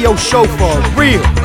Radio show for real.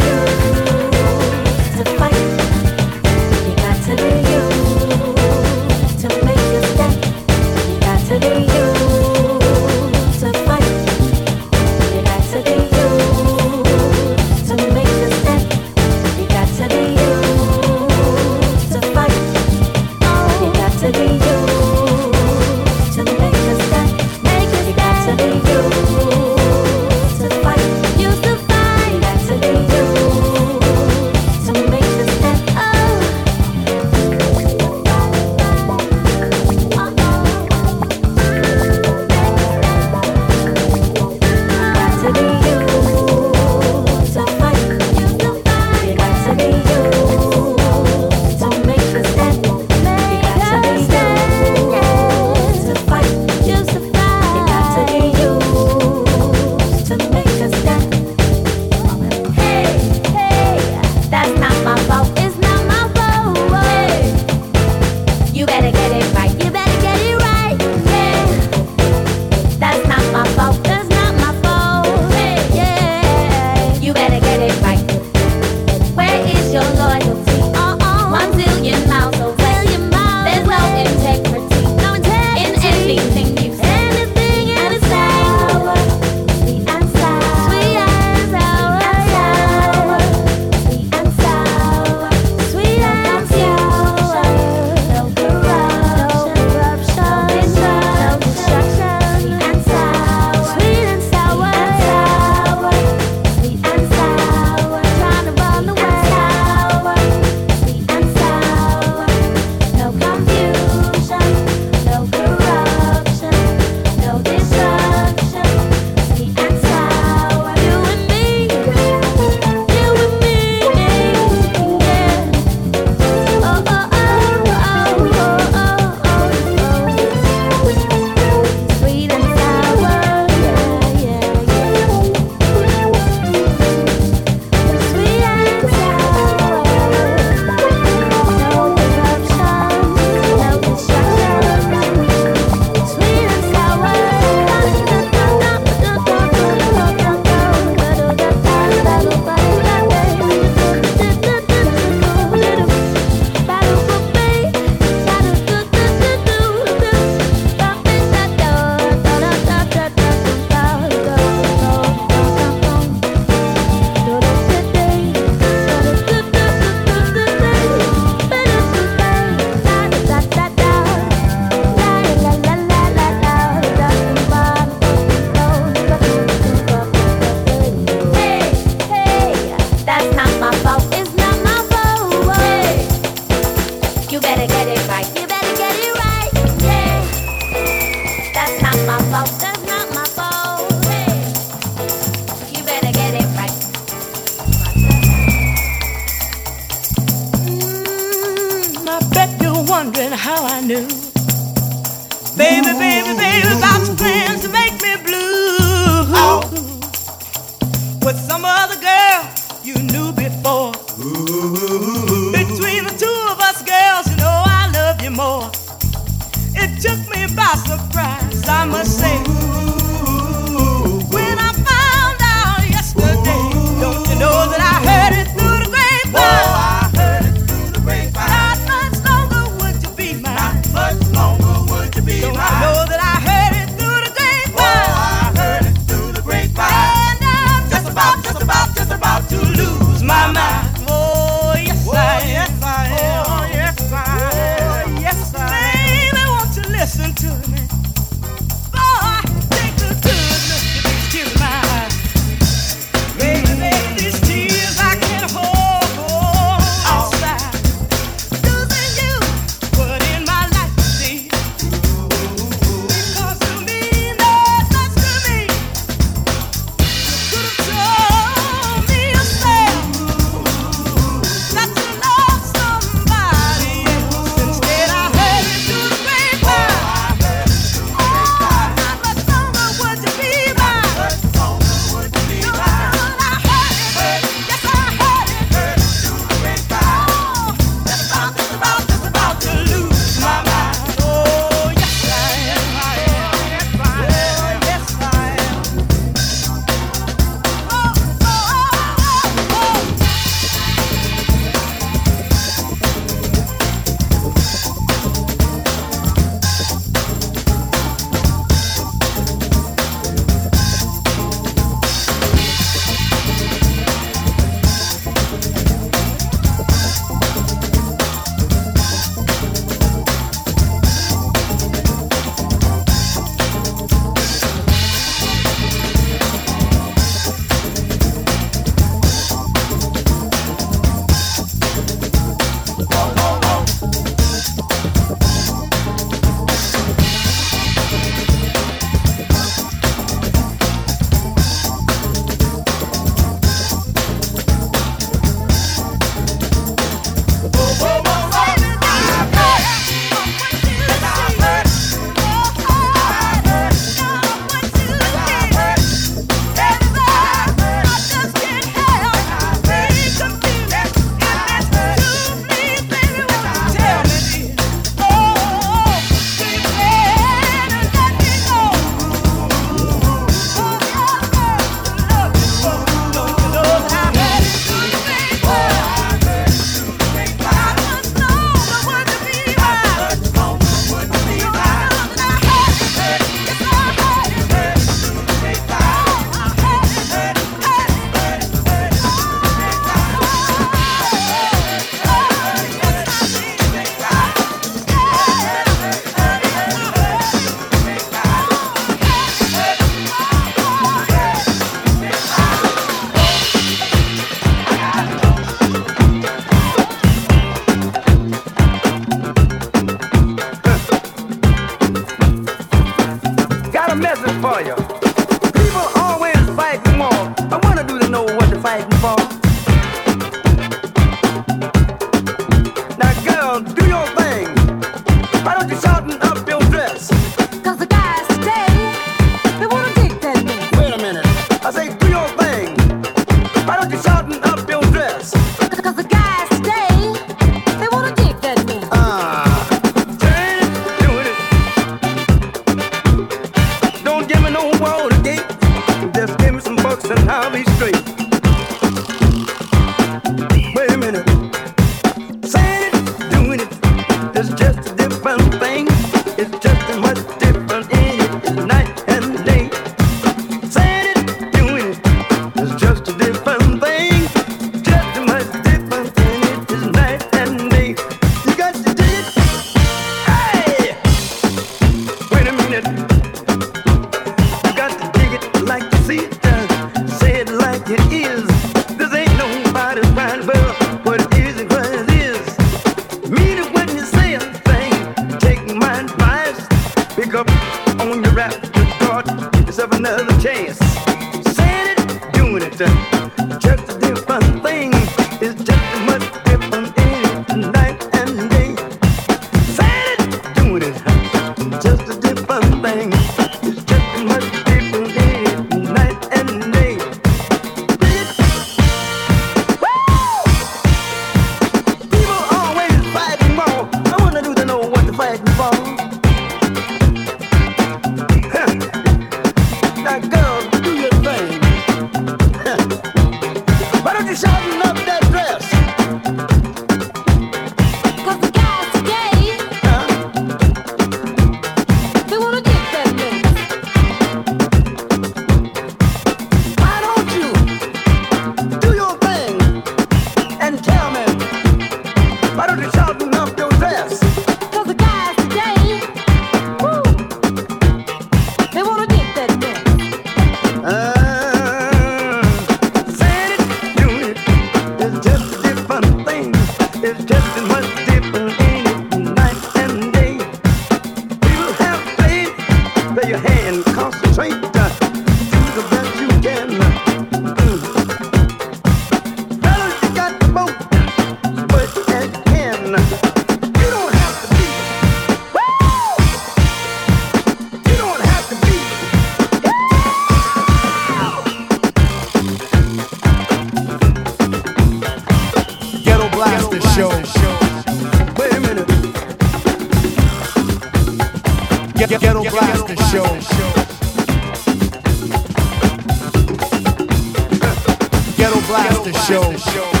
Blaster Show.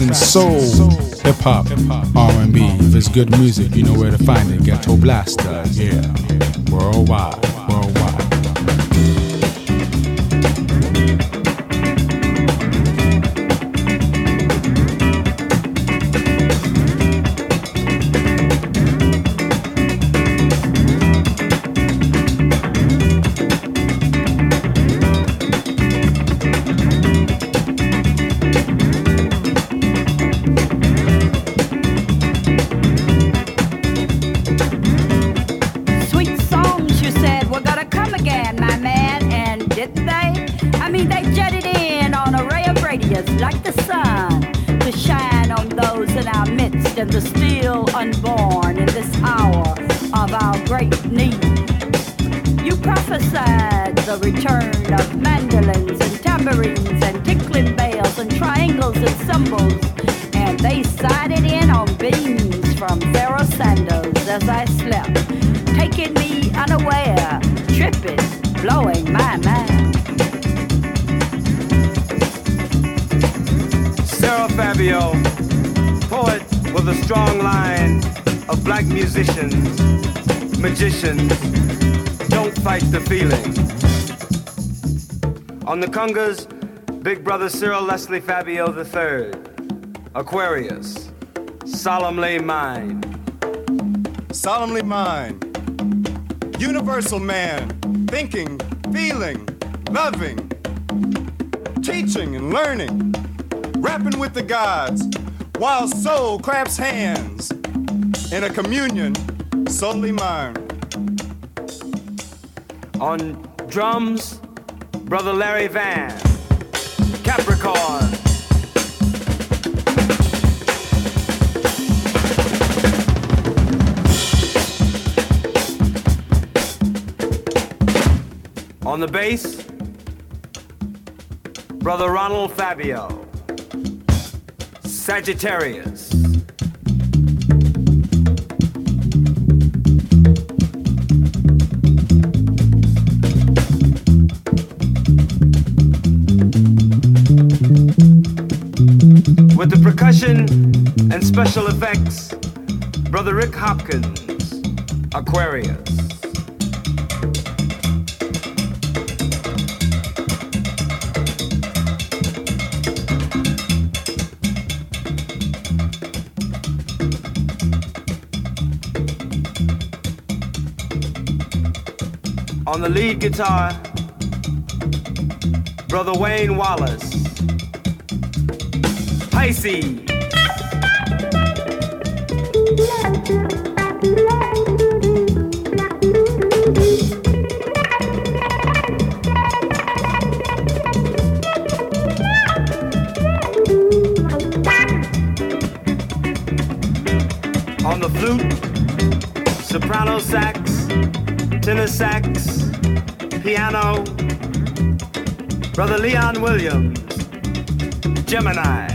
and soul, hip hop, R and B. If it's good music, you know where to find it. Ghetto Blaster, yeah, worldwide. The of mandolins and tambourines and tinkling bells and triangles and cymbals, and they sided in on beams from Pharoah Sanders as I slept, taking me unaware, tripping, blowing my mind. Sarah Fabio, poet with a strong line of black musicians, magicians, don't fight the feeling. On the congas, Big Brother Cyril Leslie Fabio III, Aquarius, solemnly mine. Solemnly mine. Universal man, thinking, feeling, loving, teaching and learning, rapping with the gods, while soul claps hands in a communion solely mine. On drums, Brother Larry Van, Capricorn. On the bass, Brother Ronald Fabio, Sagittarius. Percussion and special effects, Brother Rick Hopkins, Aquarius. On the lead guitar, Brother Wayne Wallace, Pisces. On the flute, soprano sax, tenor sax, piano, Brother Leon Williams, Gemini.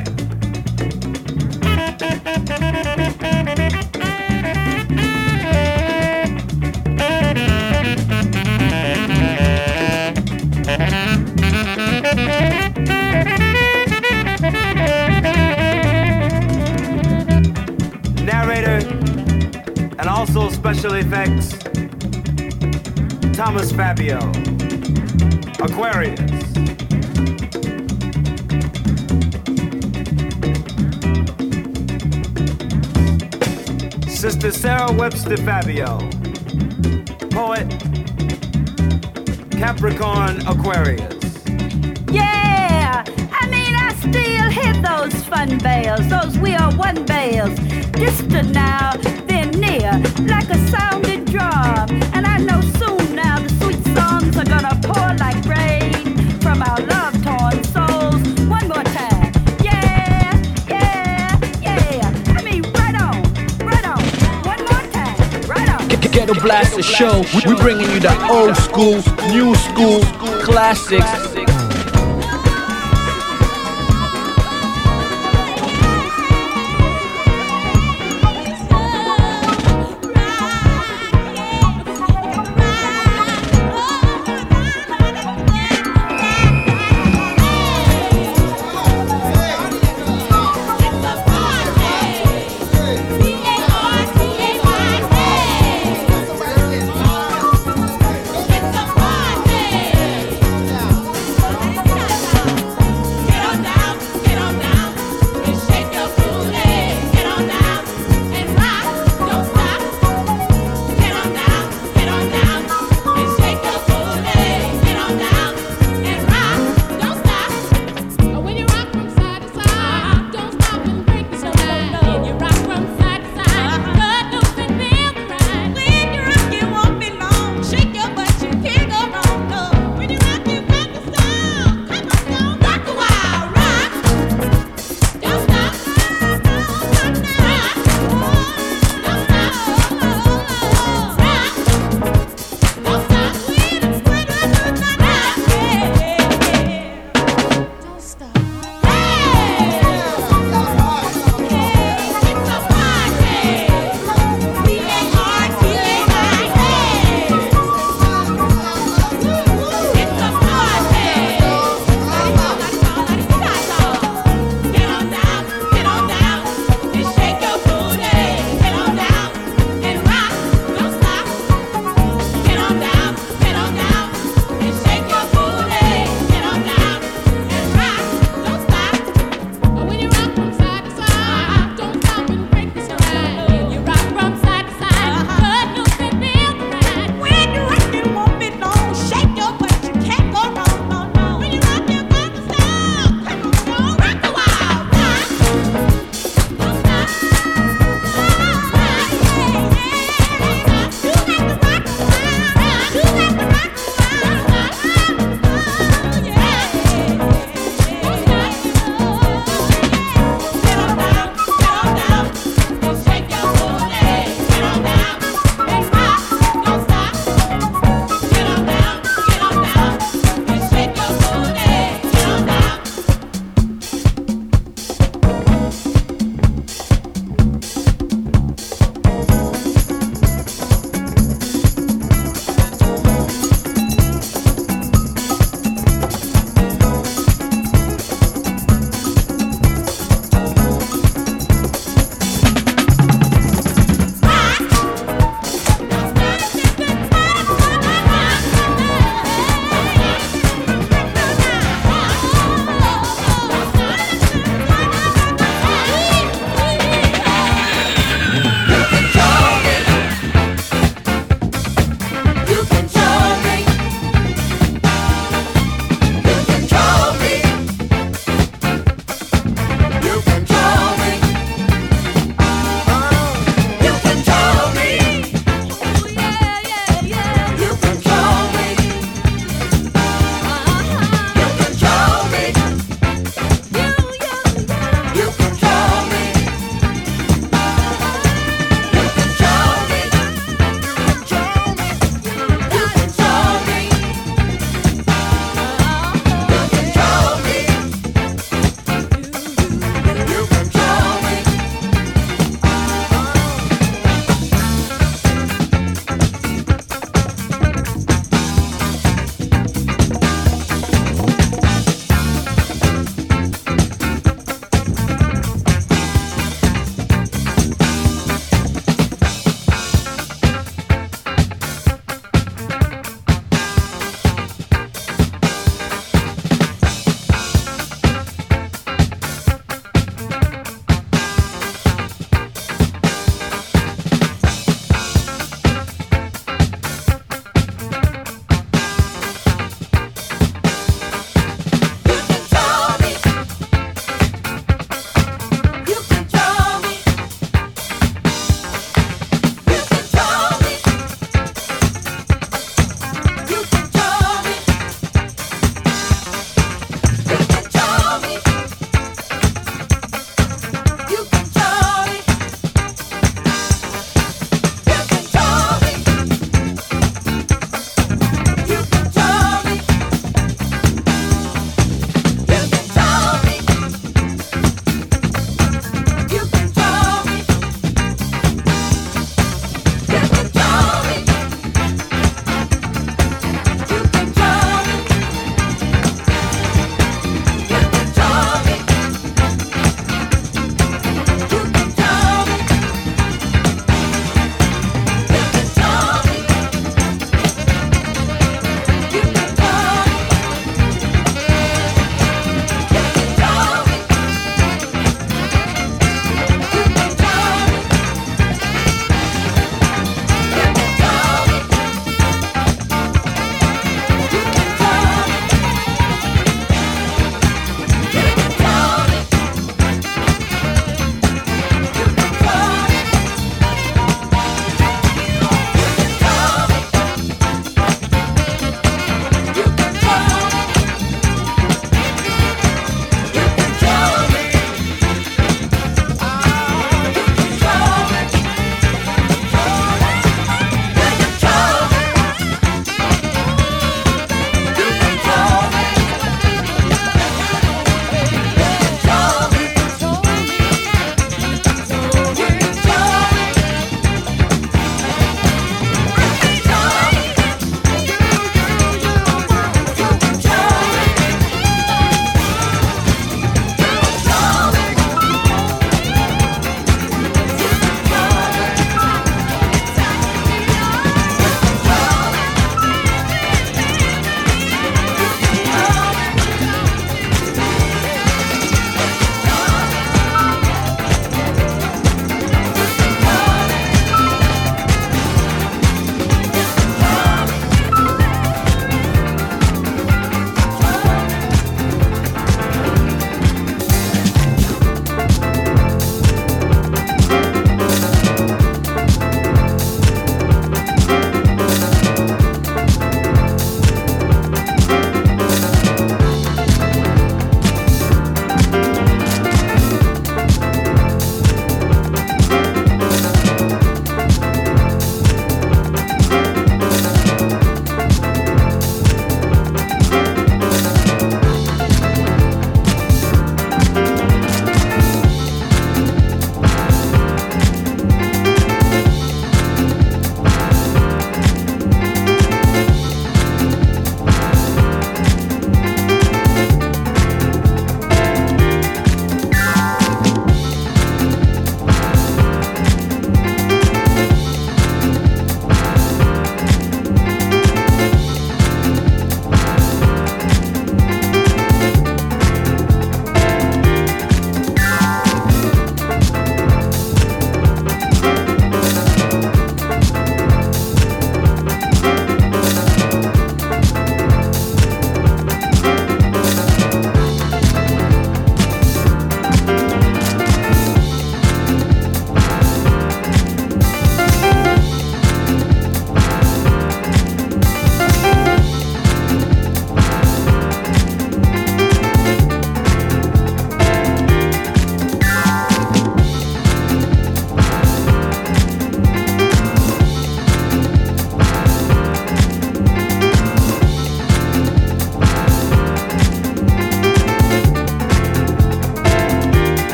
And special effects, Thomas Fabio, Aquarius. Sister Sarah Webster Fabio, poet, Capricorn Aquarius. Yeah, I mean, I still hit those fun bells, those we are one bells. Distant now, then like a sounding drum. And I know soon now the sweet songs are gonna pour like rain from our love torn souls. One more time. Yeah, yeah, yeah. I mean, right on, right on. One more time, right on. Get the Ghetto Blaster Show. We bringing you the old school, new school, classics.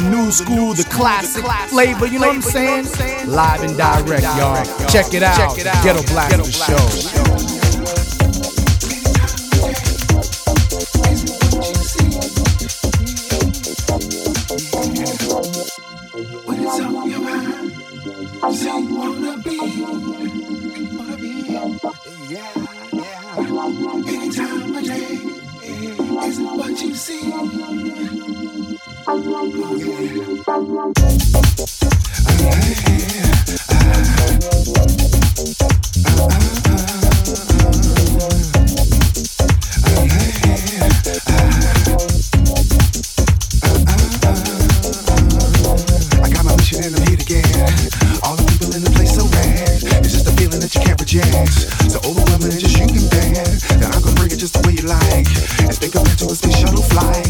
the new school, the classic flavor, you know what I'm saying? Live and direct, y'all. Check it out. Ghetto the Show. just the way you like. And think of it to a space shuttle flight.